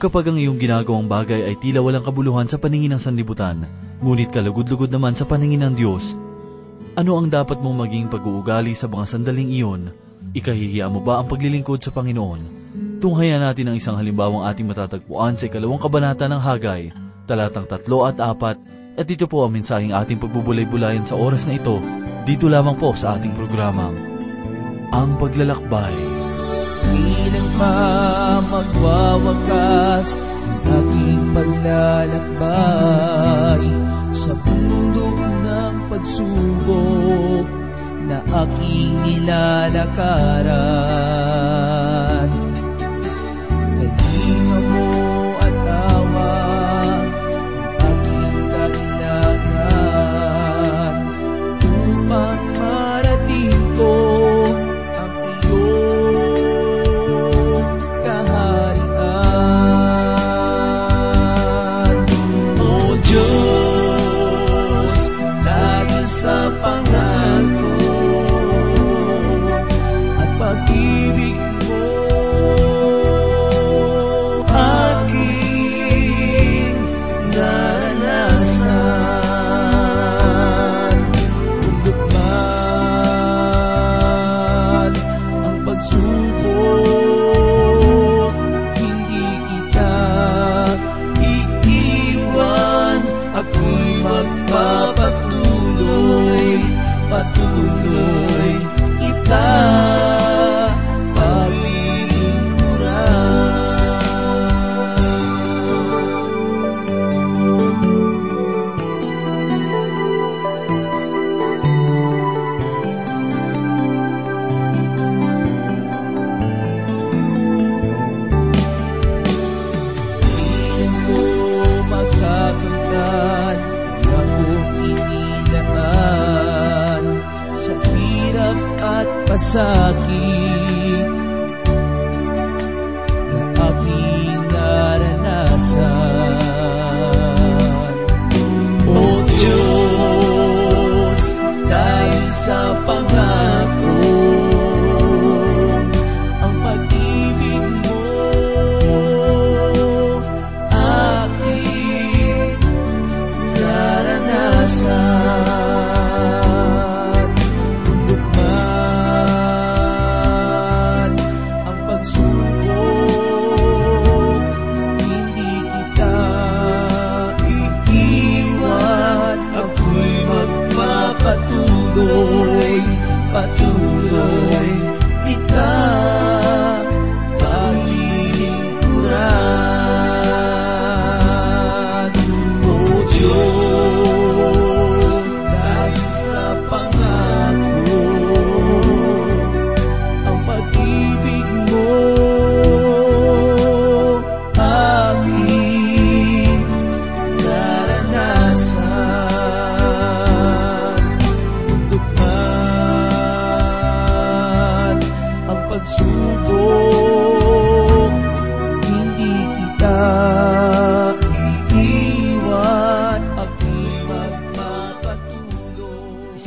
Kapag ang iyong ginagawang bagay ay tila walang kabuluhan sa paningin ng sanlibutan, ngunit kalugod-lugod naman sa paningin ng Diyos, ano ang dapat mong maging pag-uugali sa mga sandaling iyon? Ikahihiya mo ba ang paglilingkod sa Panginoon? Tunghayan natin ang isang halimbawang ating matatagpuan sa ikalawang kabanata ng Hagay, talatang tatlo at apat, at ito po ang mensaheng ating pagbubulay-bulayan sa oras na ito, dito lamang po sa ating programa, Ang Paglalakbay. Kailan pa magwawakas ang aking paglalakbay sa bundok ng pagsubok na aking nilalakaran.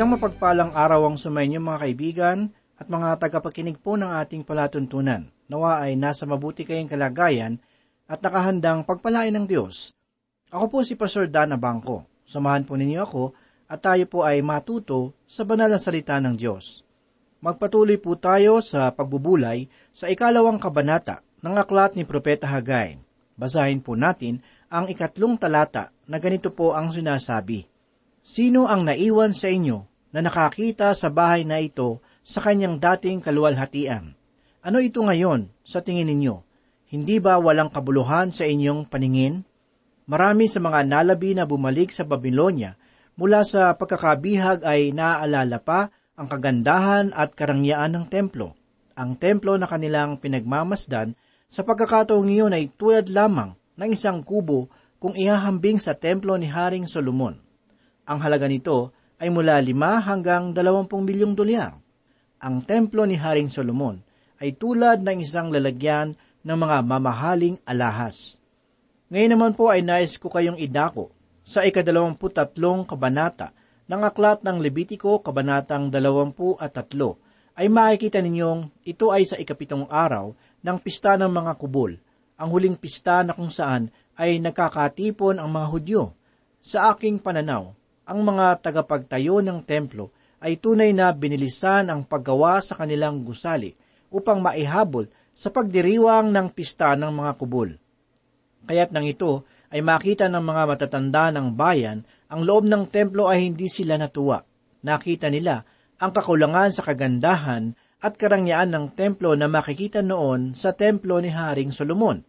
Isang mapagpalang araw ang sumainyo mga kaibigan at mga tagapakinig po ng ating palatuntunan. Nawa ay nasa mabuti kayong kalagayan at nakahandang pagpalain ng Diyos. Ako po si Pastor Dana Bangko. Samahan po ninyo ako at tayo po ay matuto sa banal na salita ng Diyos. Magpatuloy po tayo sa pagbubulay sa ikalawang kabanata ng aklat ni Propeta Hagay. Basahin po natin ang ikatlong talata na ganito po ang sinasabi. Sino ang naiwan sa inyo na nakakita sa bahay na ito sa kanyang dating kaluwalhatian? Ano ito ngayon sa tingin ninyo? Hindi ba walang kabuluhan sa inyong paningin? Marami sa mga nalabi na bumalik sa Babylonia mula sa pagkakabihag ay naaalala pa ang kagandahan at karangyaan ng templo. Ang templo na kanilang pinagmamasdan sa pagkakataong iyon ay tulad lamang ng isang kubo kung ihahambing sa templo ni Haring Solomon. Ang halaga nito ay mula 5 hanggang 20 milyong dolyar. Ang templo ni Haring Solomon ay tulad ng isang lalagyan ng mga mamahaling alahas. Ngayon naman po ay nais ko kayong idako sa ikadalawamputatlong kabanata ng aklat ng Levitiko, kabanatang dalawampu at tatlo, ay makikita ninyong ito ay sa ikapitong araw ng pista ng mga kubol, ang huling pista na kung saan ay nagkakatipon ang mga Hudyo. Sa aking pananaw, ang mga tagapagtayo ng templo ay tunay na binilisan ang paggawa sa kanilang gusali upang maihabol sa pagdiriwang ng pista ng mga kubol. Kaya't nang ito ay makita ng mga matatanda ng bayan, ang loob ng templo ay hindi sila natuwa. Nakita nila ang kakulangan sa kagandahan at karangyaan ng templo na makikita noon sa templo ni Haring Solomon.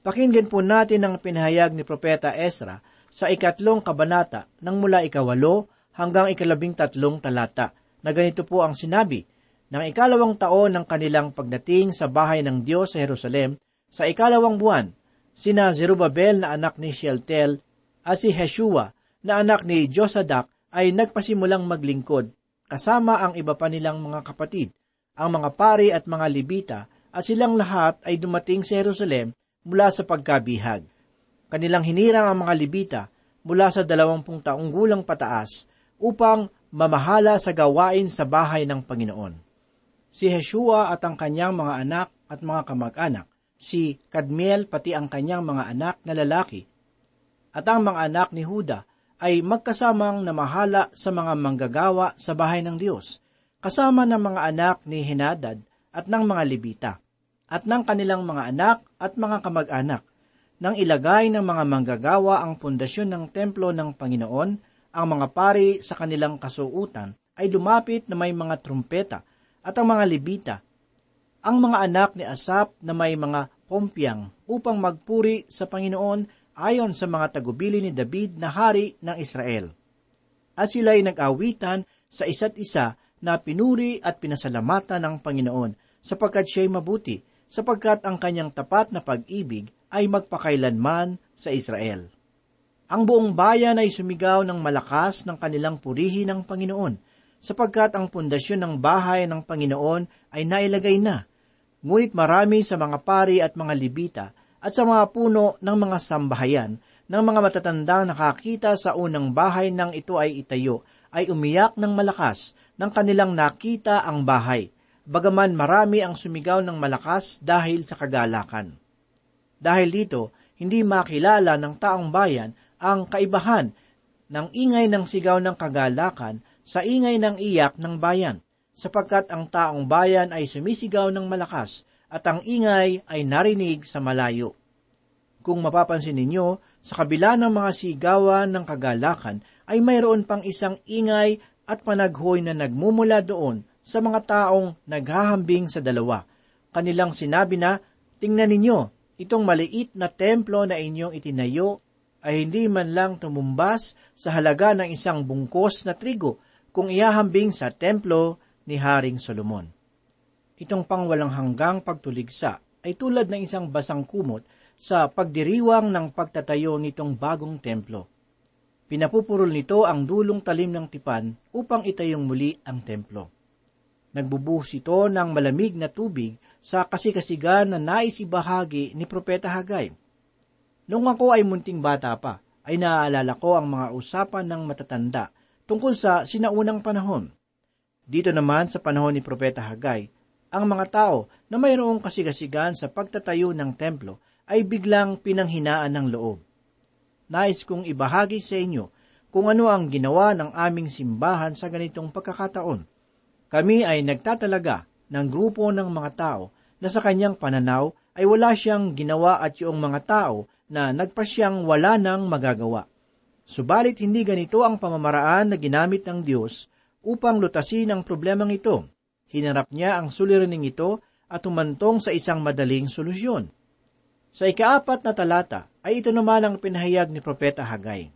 Pakinggan po natin ang pinahayag ni Propeta Ezra sa ikatlong kabanata ng mula ikawalo hanggang ikalabing tatlong talata na ganito po ang sinabi, ng ikalawang taon ng kanilang pagdating sa bahay ng Diyos sa Jerusalem, sa ikalawang buwan, sina Zerubabel na anak ni Shealtel at si Heshua na anak ni Josadak ay nagpasimulang maglingkod, kasama ang iba pa nilang mga kapatid, ang mga pari at mga libita, at silang lahat ay dumating sa Jerusalem mula sa pagkabihag. Kanilang hinirang ang mga libita mula sa dalawampung taong gulang pataas upang mamahala sa gawain sa bahay ng Panginoon. Si Heshua at ang kanyang mga anak at mga kamag-anak, si Kadmiel pati ang kanyang mga anak na lalaki, at ang mga anak ni Huda ay magkasamang namahala sa mga manggagawa sa bahay ng Diyos, kasama ng mga anak ni Henadad at ng mga Libita, at ng kanilang mga anak at mga kamag-anak, nang ilagay ng mga manggagawa ang pundasyon ng templo ng Panginoon, ang mga pari sa kanilang kasuutan ay lumapit na may mga trumpeta at ang mga Libita, ang mga anak ni Asap na may mga pompyang upang magpuri sa Panginoon ayon sa mga tagubili ni David na hari ng Israel. At sila ay nag-awitan sa isa't isa na pinuri at pinasalamatan ng Panginoon sapagkat siya'y mabuti, sapagkat ang kanyang tapat na pag-ibig ay magpakailanman sa Israel. Ang buong bayan ay sumigaw ng malakas ng kanilang purihin ng Panginoon sapagkat ang pundasyon ng bahay ng Panginoon ay nailagay na. Ngunit marami sa mga pari at mga libita at sa mga puno ng mga sambahayan ng mga matatandang nakakita sa unang bahay nang ito ay itayo ay umiyak ng malakas ng kanilang nakita ang bahay, bagaman marami ang sumigaw ng malakas dahil sa kagalakan. Dahil dito, hindi makilala ng taong bayan ang kaibahan ng ingay ng sigaw ng kagalakan sa ingay ng iyak ng bayan, sapagkat ang taong bayan ay sumisigaw ng malakas at ang ingay ay narinig sa malayo. Kung mapapansin ninyo, sa kabila ng mga sigawan ng kagalakan ay mayroon pang isang ingay at panaghoy na nagmumula doon sa mga taong naghahambing sa dalawa. Kanilang sinabi na, tingnan ninyo, itong maliit na templo na inyong itinayo ay hindi man lang tumumbas sa halaga ng isang bungkos na trigo kung ihahambing sa templo ni Haring Solomon. Itong pangwalang hanggang pagtuligsa ay tulad ng isang basang kumot sa pagdiriwang ng pagtatayo nitong bagong templo. Pinapupurol nito ang dulong talim ng tipan upang itayong muli ang templo. Nagbubuhos ito ng malamig na tubig sa kasikasigan na nais ibahagi ni Propeta Hagay. Noong ako ay munting bata pa, ay naaalala ko ang mga usapan ng matatanda tungkol sa sinaunang panahon. Dito naman sa panahon ni Propeta Hagay, ang mga tao na mayroong kasigasigan sa pagtatayo ng templo ay biglang pinanghinaan ng loob. Nais kong ibahagi sa inyo kung ano ang ginawa ng aming simbahan sa ganitong pagkakataon. Kami ay nagtatalaga ng grupo ng mga tao na sa kanyang pananaw ay wala siyang ginawa at yung mga tao na nagpasyang wala nang magagawa. Subalit hindi ganito ang pamamaraan na ginamit ng Diyos upang lutasin ang problemang ito. Hinarap niya ang suliraning ito at umantong sa isang madaling solusyon. Sa ikaapat na talata ay ito naman ang pinahayag ni Propeta Hagay.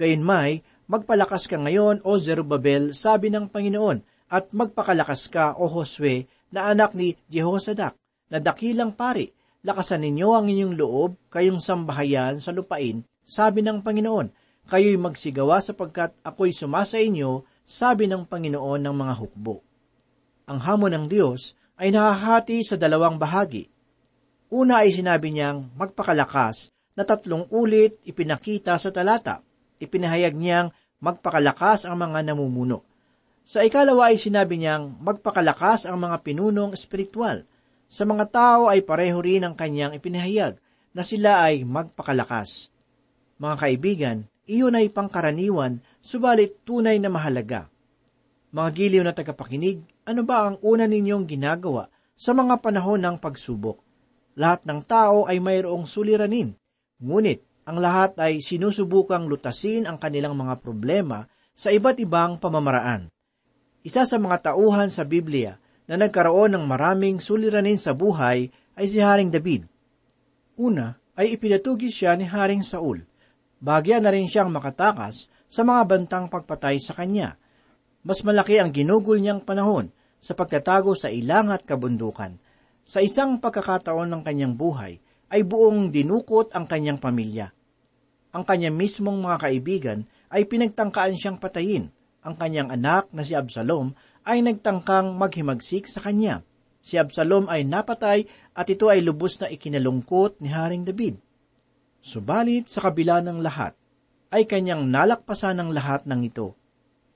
Gayunmay, magpalakas ka ngayon, O Zerubabel, sabi ng Panginoon, at magpakalakas ka, O Josue, na anak ni Jehosadak, na dakilang pari, lakasan ninyo ang inyong loob, kayong sambahayan sa lupain, sabi ng Panginoon, kayo'y magsigawa sapagkat ako'y sumasa inyo, sabi ng Panginoon ng mga hukbo. Ang hamon ng Diyos ay nahahati sa dalawang bahagi. Una ay sinabi niyang magpakalakas na tatlong ulit ipinakita sa talata. Ipinahayag niyang magpakalakas ang mga namumuno. Sa ikalawa ay sinabi niyang magpakalakas ang mga pinunong espiritual. Sa mga tao ay pareho rin ang kanyang ipinahayag na sila ay magpakalakas. Mga kaibigan, iyon ay pangkaraniwan, subalit tunay na mahalaga. Mga giliw na tagapakinig, ano ba ang una ninyong ginagawa sa mga panahon ng pagsubok? Lahat ng tao ay mayroong suliranin, ngunit ang lahat ay sinusubukang lutasin ang kanilang mga problema sa iba't ibang pamamaraan. Isa sa mga tauhan sa Biblia na nagkaroon ng maraming suliranin sa buhay ay si Haring David. Una ay ipinatugis siya ni Haring Saul. Bagya na rin siyang makatakas sa mga bantang pagpatay sa kanya. Mas malaki ang ginugol niyang panahon sa pagtatago sa ilang at kabundukan. Sa isang pagkakataon ng kanyang buhay, ay buong dinukot ang kanyang pamilya. Ang kanyang mismong mga kaibigan ay pinagtangkaan siyang patayin. Ang kanyang anak na si Absalom ay nagtangkang maghimagsik sa kanya. Si Absalom ay napatay at ito ay lubos na ikinalungkot ni Haring David. Subalit sa kabila ng lahat, ay kanyang nalakpasan ng lahat ng ito.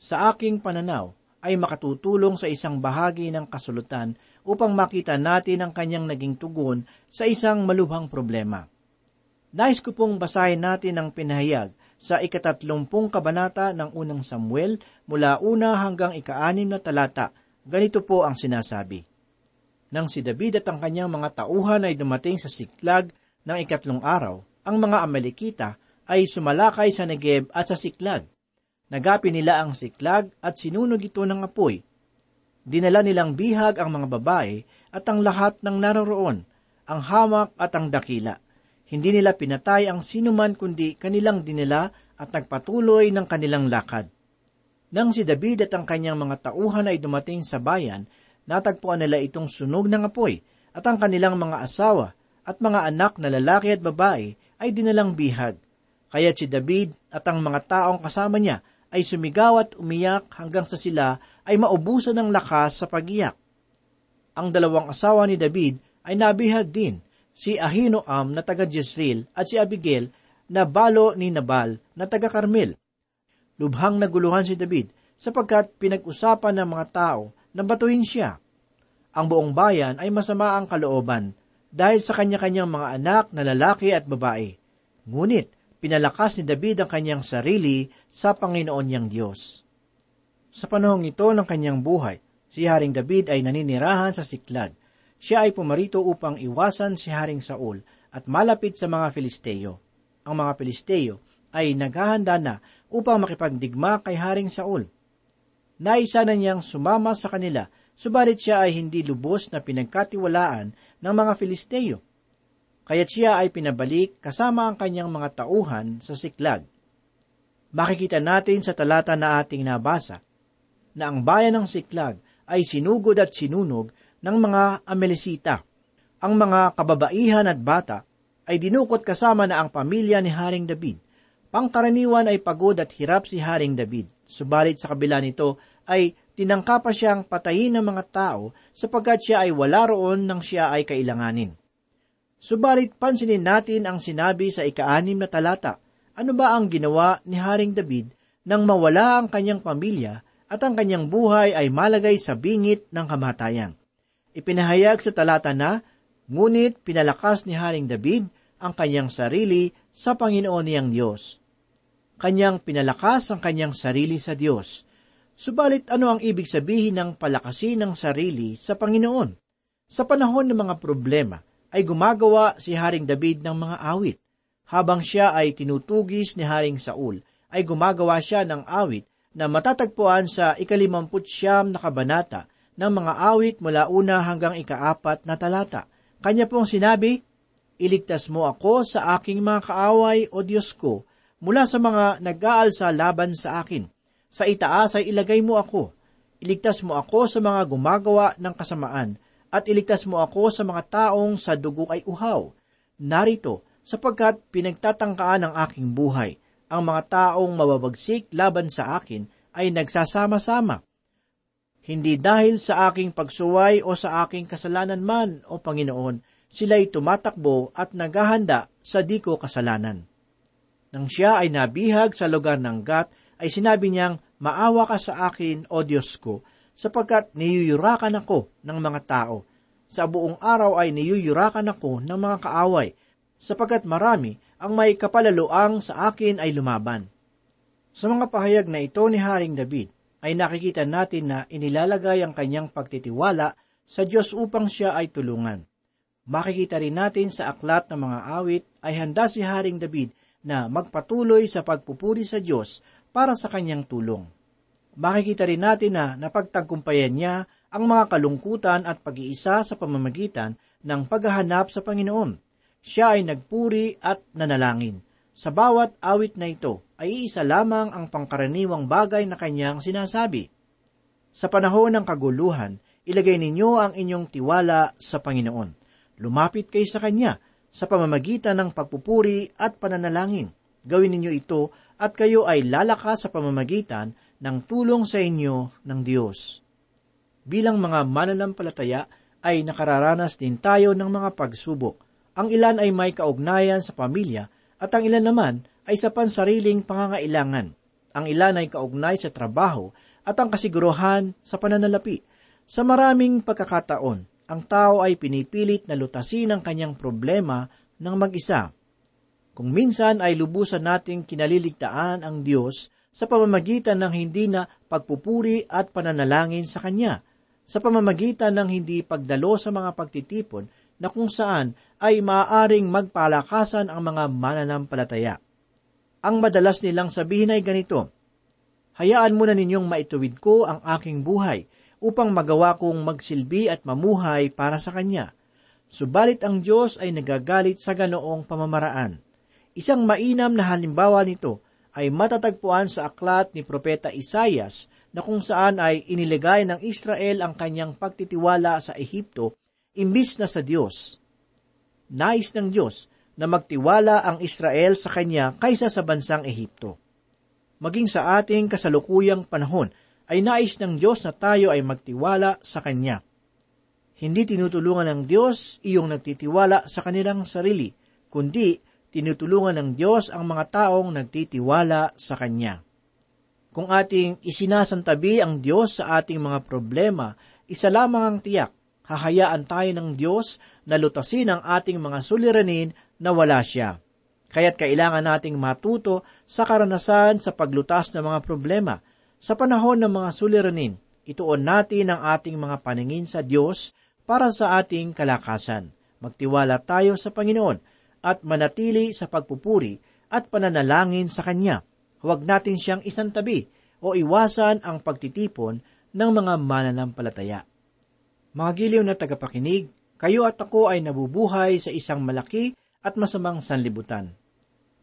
Sa aking pananaw, ay makatutulong sa isang bahagi ng kasulutan upang makita natin ang kanyang naging tugon sa isang malubhang problema. Nais ko pong basahin natin ang pinahayag sa ikatatlumpung kabanata ng unang Samuel mula una hanggang ikaanim na talata. Ganito po ang sinasabi. Nang si David at ang kanyang mga tauhan ay dumating sa Siklag ng ikatlong araw, ang mga Amalekita ay sumalakay sa Negeb at sa Siklag Nagapi nila ang siklag at sinunog ito ng apoy. Dinala nilang bihag ang mga babae at ang lahat ng naroroon, ang hamak at ang dakila. Hindi nila pinatay ang sinuman kundi kanilang dinala at nagpatuloy ng kanilang lakad. Nang si David at ang kanyang mga tauhan ay dumating sa bayan, natagpuan nila itong sunog ng apoy at ang kanilang mga asawa at mga anak na lalaki at babae ay dinalang bihag. Kaya si David at ang mga taong kasama niya ay sumigaw at umiyak hanggang sa sila ay maubusan ng lakas sa pagiyak. Ang dalawang asawa ni David ay nabihag din, si Ahinoam na taga Jezreel at si Abigail na balo ni Nabal na taga Carmel. Lubhang naguluhan si David sapagkat pinag-usapan ng mga tao na batuhin siya. Ang buong bayan ay masama ang kalooban dahil sa kanya-kanyang mga anak na lalaki at babae. Ngunit pinalakas ni David ang kanyang sarili sa Panginoon niyang Diyos. Sa panahong ito ng kanyang buhay, si Haring David ay naninirahan sa Siklag. Siya ay pumarito upang iwasan si Haring Saul at malapit sa mga Filisteo. Ang mga Filisteo ay naghahanda na upang makipagdigma kay Haring Saul. Naisa na niyang sumama sa kanila, subalit siya ay hindi lubos na pinagkatiwalaan ng mga Filisteo kaya't siya ay pinabalik kasama ang kanyang mga tauhan sa siklag. Makikita natin sa talata na ating nabasa na ang bayan ng siklag ay sinugod at sinunog ng mga Amelisita. Ang mga kababaihan at bata ay dinukot kasama na ang pamilya ni Haring David. Pangkaraniwan ay pagod at hirap si Haring David. Subalit sa kabila nito ay tinangka pa siyang patayin ng mga tao sapagkat siya ay wala roon nang siya ay kailanganin. Subalit pansinin natin ang sinabi sa ikaanim na talata. Ano ba ang ginawa ni Haring David nang mawala ang kanyang pamilya at ang kanyang buhay ay malagay sa bingit ng kamatayan? Ipinahayag sa talata na, ngunit pinalakas ni Haring David ang kanyang sarili sa Panginoon niyang Diyos. Kanyang pinalakas ang kanyang sarili sa Diyos. Subalit ano ang ibig sabihin ng palakasin ng sarili sa Panginoon? Sa panahon ng mga problema, ay gumagawa si Haring David ng mga awit. Habang siya ay tinutugis ni Haring Saul, ay gumagawa siya ng awit na matatagpuan sa ikalimamput siyam na kabanata ng mga awit mula una hanggang ikaapat na talata. Kanya pong sinabi, Iligtas mo ako sa aking mga kaaway o Diyos ko mula sa mga nag-aalsa laban sa akin. Sa itaas ay ilagay mo ako. Iligtas mo ako sa mga gumagawa ng kasamaan at iligtas mo ako sa mga taong sa dugo ay uhaw. Narito, sapagkat pinagtatangkaan ng aking buhay, ang mga taong mababagsik laban sa akin ay nagsasama-sama. Hindi dahil sa aking pagsuway o sa aking kasalanan man, o Panginoon, sila'y tumatakbo at naghahanda sa di ko kasalanan. Nang siya ay nabihag sa lugar ng Gat, ay sinabi niyang, Maawa ka sa akin, O Diyos ko, sapagkat niyuyurakan ako ng mga tao. sa buong araw ay niyuyurakan ako ng mga kaaway, sapagkat marami ang may kapalaluang sa akin ay lumaban. Sa mga pahayag na ito ni Haring David, ay nakikita natin na inilalagay ang kanyang pagtitiwala sa Diyos upang siya ay tulungan. Makikita rin natin sa aklat ng mga awit ay handa si Haring David na magpatuloy sa pagpupuri sa Diyos para sa kanyang tulong. Makikita rin natin na napagtagkumpayan niya ang mga kalungkutan at pag-iisa sa pamamagitan ng paghahanap sa Panginoon. Siya ay nagpuri at nanalangin. Sa bawat awit na ito ay isa lamang ang pangkaraniwang bagay na kanyang sinasabi. Sa panahon ng kaguluhan, ilagay ninyo ang inyong tiwala sa Panginoon. Lumapit kayo sa Kanya sa pamamagitan ng pagpupuri at pananalangin. Gawin ninyo ito at kayo ay lalakas sa pamamagitan ng tulong sa inyo ng Diyos. Bilang mga mananampalataya ay nakararanas din tayo ng mga pagsubok. Ang ilan ay may kaugnayan sa pamilya at ang ilan naman ay sa pansariling pangangailangan. Ang ilan ay kaugnay sa trabaho at ang kasiguruhan sa pananalapi. Sa maraming pagkakataon, ang tao ay pinipilit na lutasin ang kanyang problema ng mag-isa. Kung minsan ay lubusan nating kinaliligtaan ang Diyos sa pamamagitan ng hindi na pagpupuri at pananalangin sa Kanya, sa pamamagitan ng hindi pagdalo sa mga pagtitipon na kung saan ay maaaring magpalakasan ang mga mananampalataya. Ang madalas nilang sabihin ay ganito, Hayaan mo na ninyong maituwid ko ang aking buhay upang magawa kong magsilbi at mamuhay para sa Kanya. Subalit ang Diyos ay nagagalit sa ganoong pamamaraan. Isang mainam na halimbawa nito ay matatagpuan sa aklat ni Propeta Isayas na kung saan ay iniligay ng Israel ang kanyang pagtitiwala sa Ehipto imbis na sa Diyos. Nais ng Diyos na magtiwala ang Israel sa Kanya kaysa sa bansang Ehipto. Maging sa ating kasalukuyang panahon ay nais ng Diyos na tayo ay magtiwala sa Kanya. Hindi tinutulungan ng Diyos iyong nagtitiwala sa kanilang sarili, kundi tinutulungan ng Diyos ang mga taong nagtitiwala sa Kanya. Kung ating isinasantabi ang Diyos sa ating mga problema, isa lamang ang tiyak, hahayaan tayo ng Diyos na lutasin ang ating mga suliranin na wala siya. Kaya't kailangan nating matuto sa karanasan sa paglutas ng mga problema – sa panahon ng mga suliranin, ituon natin ang ating mga paningin sa Diyos para sa ating kalakasan. Magtiwala tayo sa Panginoon at manatili sa pagpupuri at pananalangin sa Kanya. Huwag natin siyang isantabi o iwasan ang pagtitipon ng mga mananampalataya. Mga giliw na tagapakinig, kayo at ako ay nabubuhay sa isang malaki at masamang sanlibutan.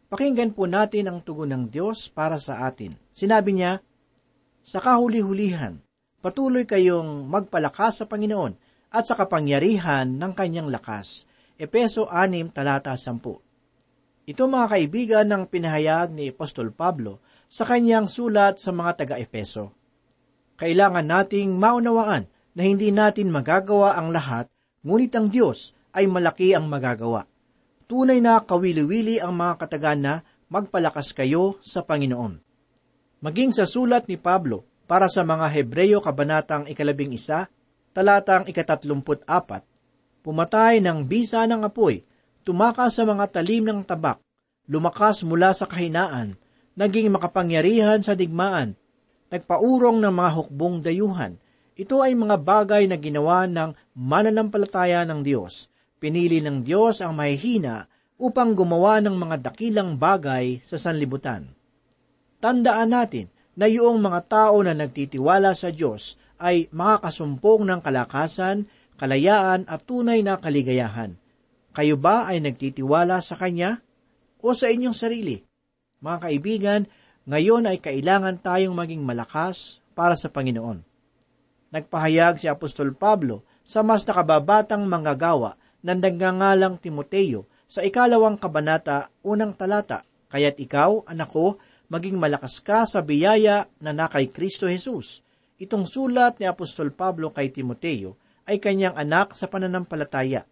Pakinggan po natin ang tugon ng Diyos para sa atin. Sinabi niya, sa kahuli-hulihan, patuloy kayong magpalakas sa Panginoon at sa kapangyarihan ng kanyang lakas. Epeso 6, talata 10. Ito mga kaibigan ng pinahayag ni Apostol Pablo sa kanyang sulat sa mga taga-Epeso. Kailangan nating maunawaan na hindi natin magagawa ang lahat, ngunit ang Diyos ay malaki ang magagawa. Tunay na kawili-wili ang mga katagan na magpalakas kayo sa Panginoon maging sa sulat ni Pablo para sa mga Hebreyo kabanatang ikalabing isa, talatang ikatatlumput apat, pumatay ng bisa ng apoy, tumakas sa mga talim ng tabak, lumakas mula sa kahinaan, naging makapangyarihan sa digmaan, nagpaurong ng mga hukbong dayuhan. Ito ay mga bagay na ginawa ng mananampalataya ng Diyos. Pinili ng Diyos ang mahihina upang gumawa ng mga dakilang bagay sa sanlibutan. Tandaan natin na yung mga tao na nagtitiwala sa Diyos ay makakasumpong ng kalakasan, kalayaan at tunay na kaligayahan. Kayo ba ay nagtitiwala sa Kanya o sa inyong sarili? Mga kaibigan, ngayon ay kailangan tayong maging malakas para sa Panginoon. Nagpahayag si Apostol Pablo sa mas nakababatang manggagawa ng nagngangalang Timoteo sa ikalawang kabanata, unang talata, Kaya't ikaw, anak ko, maging malakas ka sa biyaya na na kay Kristo Jesus. Itong sulat ni Apostol Pablo kay Timoteo ay kanyang anak sa pananampalataya.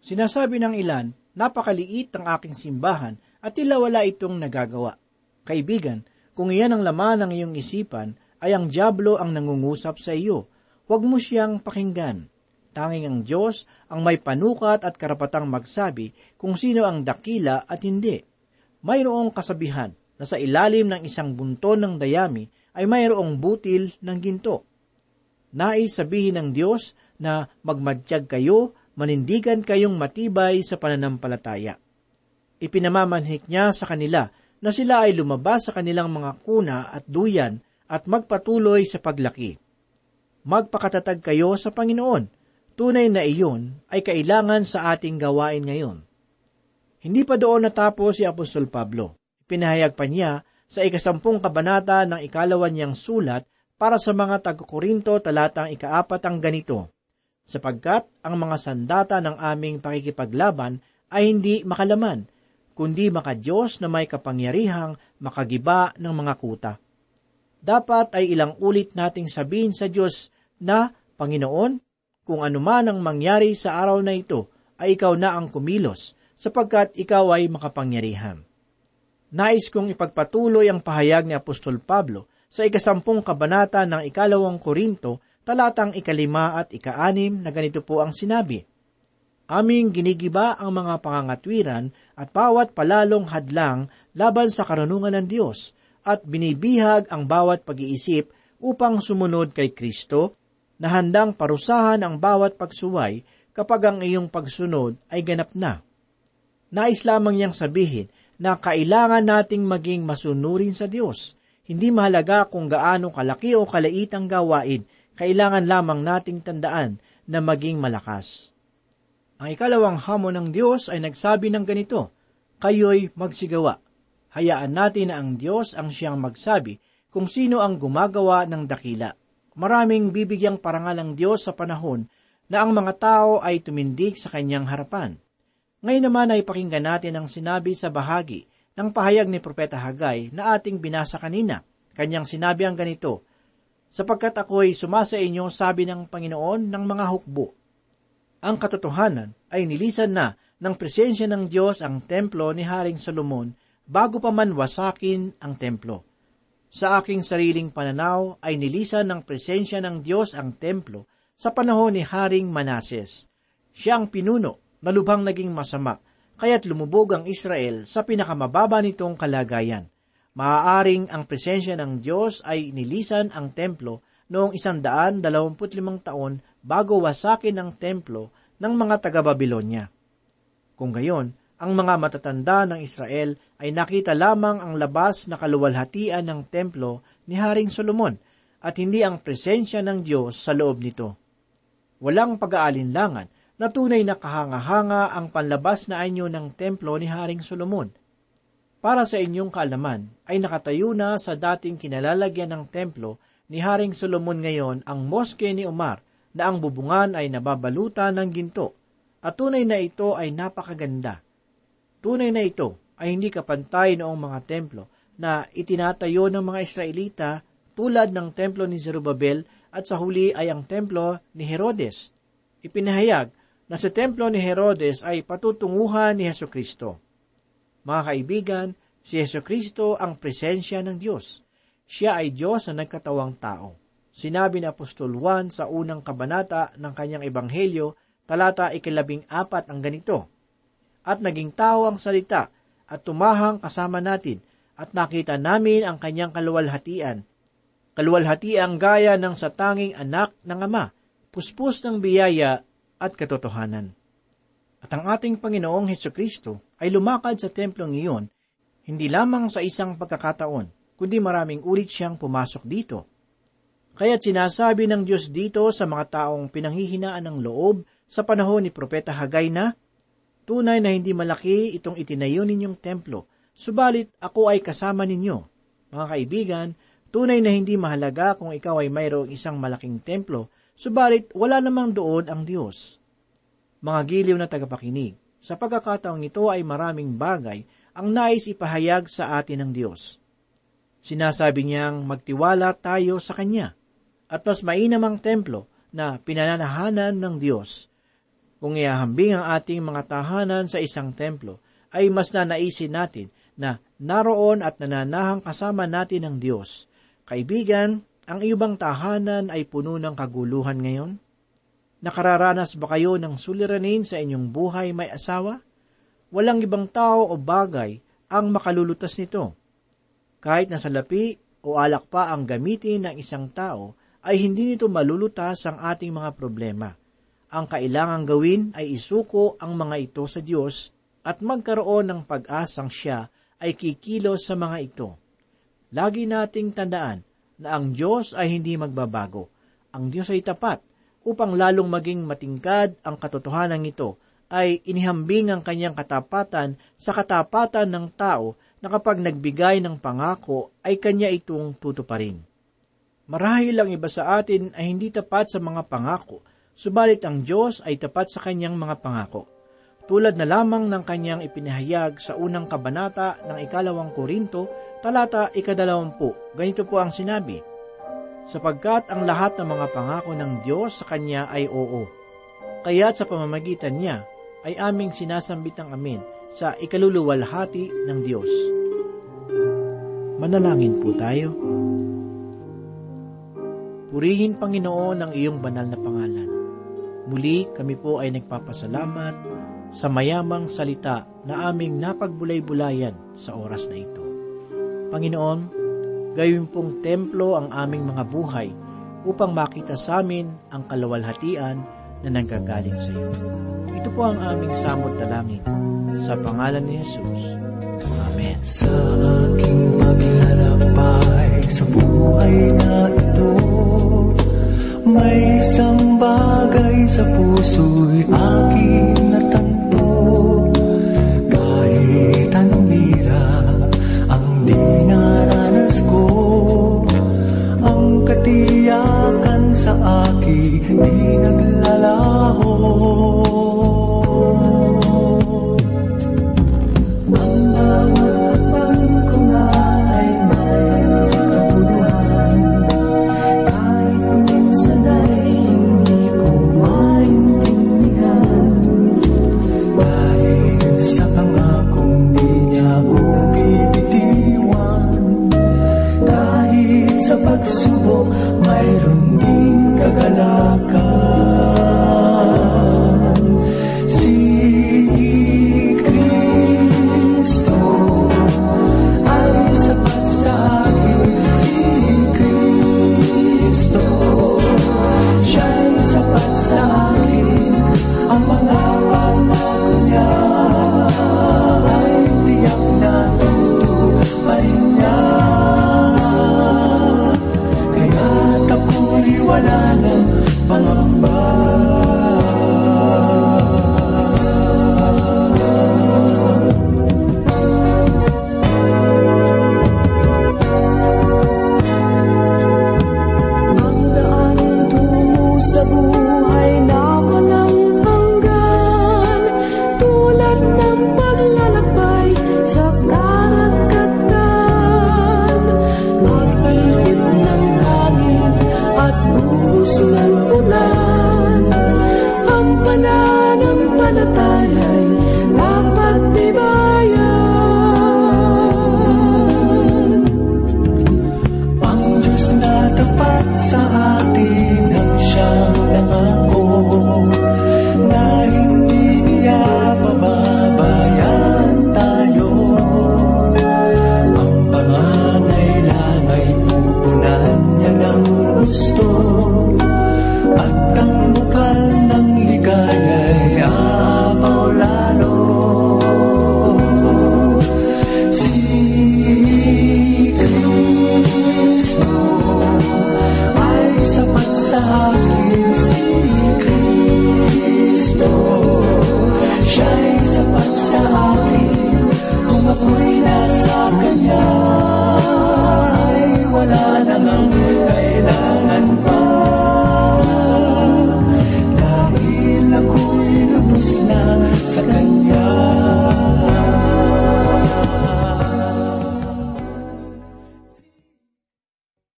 Sinasabi ng ilan, napakaliit ang aking simbahan at tila wala itong nagagawa. Kaibigan, kung iyan ang laman ng iyong isipan, ay ang Diablo ang nangungusap sa iyo. Huwag mo siyang pakinggan. Tanging ang Diyos ang may panukat at karapatang magsabi kung sino ang dakila at hindi. Mayroong kasabihan na sa ilalim ng isang bunton ng dayami ay mayroong butil ng ginto. Nais sabihin ng Diyos na magmadtiyag kayo, manindigan kayong matibay sa pananampalataya. Ipinamamanhik niya sa kanila na sila ay lumabas sa kanilang mga kuna at duyan at magpatuloy sa paglaki. Magpakatatag kayo sa Panginoon Tunay na iyon ay kailangan sa ating gawain ngayon. Hindi pa doon natapos si Apostol Pablo. Pinahayag pa niya sa ikasampung kabanata ng ikalawan niyang sulat para sa mga taga-Korinto talatang ikaapat ang ganito, sapagkat ang mga sandata ng aming pakikipaglaban ay hindi makalaman, kundi makadiyos na may kapangyarihang makagiba ng mga kuta. Dapat ay ilang ulit nating sabihin sa Diyos na, Panginoon, kung anuman ang mangyari sa araw na ito, ay ikaw na ang kumilos, sapagkat ikaw ay makapangyarihan. Nais kong ipagpatuloy ang pahayag ni Apostol Pablo sa ikasampung kabanata ng ikalawang Korinto, talatang ikalima at ikaanim na ganito po ang sinabi. Aming ginigiba ang mga pangangatwiran at bawat palalong hadlang laban sa karunungan ng Diyos at binibihag ang bawat pag-iisip upang sumunod kay Kristo na handang parusahan ang bawat pagsuway kapag ang iyong pagsunod ay ganap na. Nais lamang niyang sabihin na kailangan nating maging masunurin sa Diyos. Hindi mahalaga kung gaano kalaki o kalait ang gawain, kailangan lamang nating tandaan na maging malakas. Ang ikalawang hamon ng Diyos ay nagsabi ng ganito, Kayo'y magsigawa. Hayaan natin na ang Diyos ang siyang magsabi kung sino ang gumagawa ng dakila. Maraming bibigyang parangal ang Diyos sa panahon na ang mga tao ay tumindig sa kanyang harapan. Ngayon naman ay pakinggan natin ang sinabi sa bahagi ng pahayag ni Propeta Hagay na ating binasa kanina. Kanyang sinabi ang ganito, Sapagkat ako'y sumasa inyo, sabi ng Panginoon ng mga hukbo. Ang katotohanan ay nilisan na ng presensya ng Diyos ang templo ni Haring Solomon bago pa man wasakin ang templo. Sa aking sariling pananaw ay nilisan ng presensya ng Diyos ang templo sa panahon ni Haring Manases. Siya ang pinuno na lubhang naging masama, kaya't lumubog ang Israel sa pinakamababa nitong kalagayan. Maaaring ang presensya ng Diyos ay nilisan ang templo noong isandaan dalawamput limang taon bago wasakin ang templo ng mga taga-Babilonya. Kung gayon, ang mga matatanda ng Israel ay nakita lamang ang labas na kaluwalhatian ng templo ni Haring Solomon at hindi ang presensya ng Diyos sa loob nito. Walang pag-aalinlangan na tunay na kahanga-hanga ang panlabas na anyo ng templo ni Haring Solomon. Para sa inyong kaalaman, ay nakatayo na sa dating kinalalagyan ng templo ni Haring Solomon ngayon ang moske ni Omar na ang bubungan ay nababalutan ng ginto at tunay na ito ay napakaganda Tunay na ito ay hindi kapantay noong mga templo na itinatayo ng mga Israelita tulad ng templo ni Zerubabel at sa huli ay ang templo ni Herodes. Ipinahayag na sa templo ni Herodes ay patutunguhan ni Heso Kristo. Mga kaibigan, si Heso Kristo ang presensya ng Diyos. Siya ay Diyos na nagkatawang tao. Sinabi ni Apostol Juan sa unang kabanata ng kanyang ebanghelyo, talata ikalabing apat ang ganito, at naging tao ang salita at tumahang kasama natin at nakita namin ang kanyang kaluwalhatian. Kaluwalhatian gaya ng satanging anak ng ama, puspos ng biyaya at katotohanan. At ang ating Panginoong Heso Kristo ay lumakad sa templong iyon, hindi lamang sa isang pagkakataon, kundi maraming ulit siyang pumasok dito. Kaya't sinasabi ng Diyos dito sa mga taong pinanghihinaan ng loob sa panahon ni Propeta Hagay na, Tunay na hindi malaki itong itinayo ninyong templo, subalit ako ay kasama ninyo. Mga kaibigan, tunay na hindi mahalaga kung ikaw ay mayroong isang malaking templo, subalit wala namang doon ang Diyos. Mga giliw na tagapakinig, sa pagkakataong ito ay maraming bagay ang nais ipahayag sa atin ng Diyos. Sinasabi niyang magtiwala tayo sa Kanya, at mas mainam ang templo na pinananahanan ng Diyos kung iahambing ang ating mga tahanan sa isang templo, ay mas nanaisin natin na naroon at nananahang kasama natin ang Diyos. Kaibigan, ang iyong tahanan ay puno ng kaguluhan ngayon? Nakararanas ba kayo ng suliranin sa inyong buhay may asawa? Walang ibang tao o bagay ang makalulutas nito. Kahit na salapi o alak pa ang gamitin ng isang tao, ay hindi nito malulutas ang ating mga problema. Ang kailangang gawin ay isuko ang mga ito sa Diyos at magkaroon ng pag-asang siya ay kikilos sa mga ito. Lagi nating tandaan na ang Diyos ay hindi magbabago. Ang Diyos ay tapat upang lalong maging matingkad ang katotohanan ito ay inihambing ang kanyang katapatan sa katapatan ng tao na kapag nagbigay ng pangako ay kanya itong tutuparin. Marahil ang iba sa atin ay hindi tapat sa mga pangako, subalit ang Diyos ay tapat sa kanyang mga pangako. Tulad na lamang ng kanyang ipinahayag sa unang kabanata ng ikalawang Korinto, talata ikadalawampu, ganito po ang sinabi, sapagkat ang lahat ng mga pangako ng Diyos sa Kanya ay oo. Kaya't sa pamamagitan niya ay aming sinasambit ng amin sa ikaluluwalhati ng Diyos. Manalangin po tayo. Purihin Panginoon ang iyong banal na pangalan. Muli kami po ay nagpapasalamat sa mayamang salita na aming napagbulay-bulayan sa oras na ito. Panginoon, Gayun pong templo ang aming mga buhay upang makita sa amin ang kalawalhatian na nanggagaling sa iyo. Ito po ang aming samot dalangin sa pangalan ni Jesus. Amen. Sa aking paglalakbay sa buhay na ito, may isang bagay sa puso'y aking natanto. Kahit anong hirap